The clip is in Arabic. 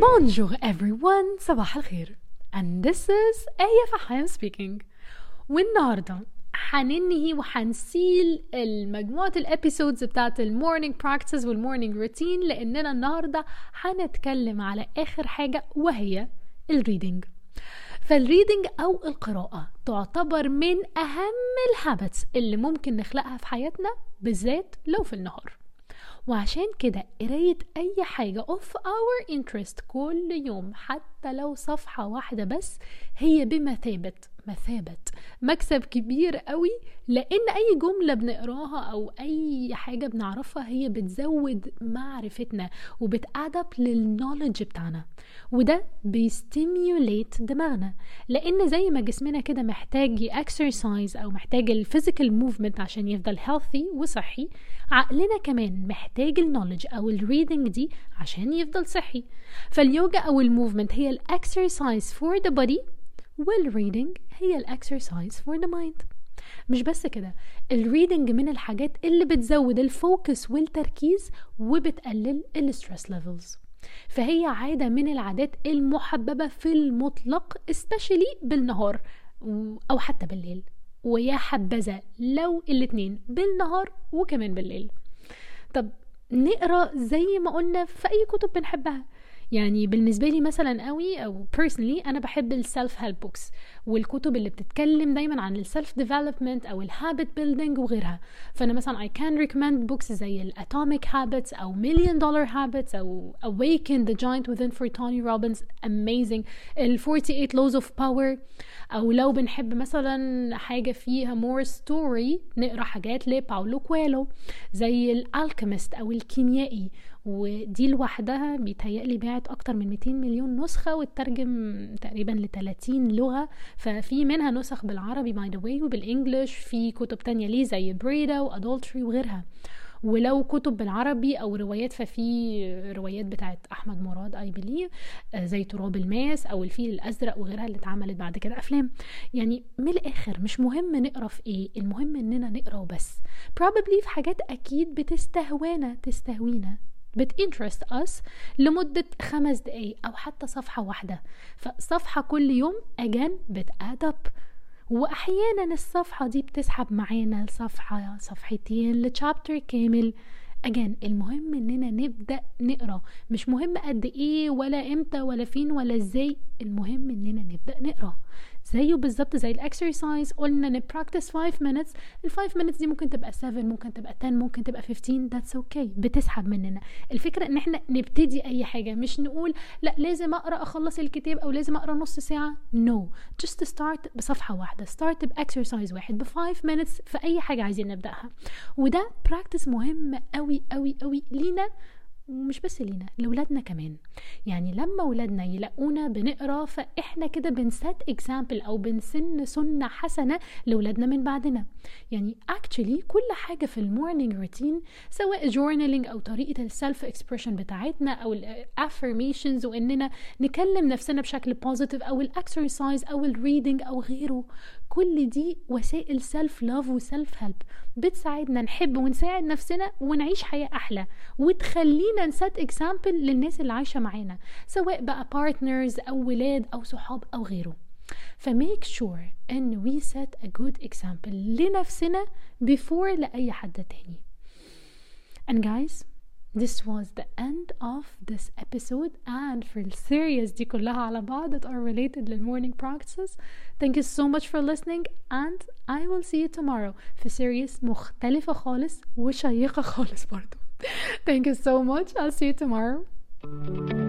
Bonjour everyone. صباح الخير. And this is آية فحام speaking. والنهاردة حننهي وحنسيل المجموعة ال episodes بتاعت ال morning practice وال morning routine لأننا النهاردة حنتكلم على آخر حاجة وهي ال reading فال reading أو القراءة تعتبر من أهم ال habits اللي ممكن نخلقها في حياتنا بالذات لو في النهار. وعشان كده قراية أي حاجة of our interest كل يوم حتى لو صفحة واحدة بس هي بمثابة. مثابة مكسب كبير قوي لأن أي جملة بنقراها أو أي حاجة بنعرفها هي بتزود معرفتنا وبت add لل knowledge بتاعنا وده بي stimulate دماغنا لأن زي ما جسمنا كده محتاج exercise أو محتاج ال physical movement عشان يفضل healthy وصحي عقلنا كمان محتاج ال knowledge أو ال reading دي عشان يفضل صحي. فاليوجا أو ال movement هي ال exercise for the body وال reading هي ال exercise for the mind مش بس كده ال reading من الحاجات اللي بتزود ال focus والتركيز وبتقلل ال stress levels فهي عادة من العادات المحببة في المطلق especially بالنهار أو حتى بالليل. ويا حبذا لو الاتنين بالنهار وكمان بالليل. طب نقرأ زي ما قلنا في أي كتب بنحبها. يعني بالنسبة لي مثلا قوي أو personally أنا بحب ال self help books والكتب اللي بتتكلم دايما عن ال self development أو ال habit building وغيرها. فأنا مثلا I can recommend books زي ال Atomic Habits أو Million Dollar Habits أو awaken the giant within for Tony Robbins. Amazing. ال 48 laws of power أو لو بنحب مثلا حاجة فيها more story نقرأ حاجات لباولو كويلو زي ال Alchemist أو الكيميائي ودي لوحدها بيتهيألي باعت أكتر من 200 مليون نسخة واترجم تقريبا ل 30 لغة. ففي منها نسخ بالعربي by the way وبال English. في كتب تانية ليه زي بريدا و Adultery وغيرها. ولو كتب بالعربي أو روايات ففي روايات بتاعت أحمد مراد I believe زي تراب الماس أو الفيل الأزرق وغيرها اللي اتعملت بعد كده أفلام. يعني من الآخر مش مهم نقرأ في إيه المهم إننا نقرأ وبس. Probably في حاجات أكيد بتستهوانا تستهوينا. بتinterest us لمدة خمس دقايق أو حتى صفحة واحدة. فصفحة كل يوم أجان بتأدب وأحيانا الصفحة دي بتسحب معانا لصفحة صفحتين لتشابتر كامل. again المهم إننا نبدأ نقرأ. مش مهم قد إيه ولا إمتى ولا فين ولا إزاي. المهم إننا نبدأ نقرأ. زيه بالظبط زي ال exercise قلنا ن practice 5 minutes. ال 5 minutes دي ممكن تبقى 7 ممكن تبقى 10 ممكن تبقى 15 that's okay. بتسحب مننا. الفكرة إن إحنا نبتدي أي حاجة مش نقول لأ لازم أقرأ أخلص الكتاب أو لازم أقرأ نص ساعة. No. Just start بصفحة واحدة. Start ب exercise واحد ب 5 minutes في أي حاجة عايزين نبدأها. وده practice مهم قوي قوي قوي لينا. ومش بس لينا لولادنا كمان. يعني لما ولادنا يلاقونا بنقرا فإحنا كده بن set example أو بنسن سنة حسنة لولادنا من بعدنا. يعني actually كل حاجة في ال morning routine سواء journaling أو طريقة ال self expression بتاعتنا أو ال affirmations وإننا نكلم نفسنا بشكل positive أو ال exercise أو ال reading أو غيره. كل دي وسائل self love و self help بتساعدنا نحب ونساعد نفسنا ونعيش حياة أحلى. وتخلينا ن set example للناس اللي عايشة معانا سواء بقى partners أو ولاد أو صحاب أو غيره. ف make sure إن we set a good example لنفسنا before لأي حد تاني. And guys this was the end of this episode and for السيريز دي كلها على بعض that are related للمورنينج practices thank you so much for listening and I will see you tomorrow في series مختلفة خالص وشيقة خالص برضو thank you so much I'll see you tomorrow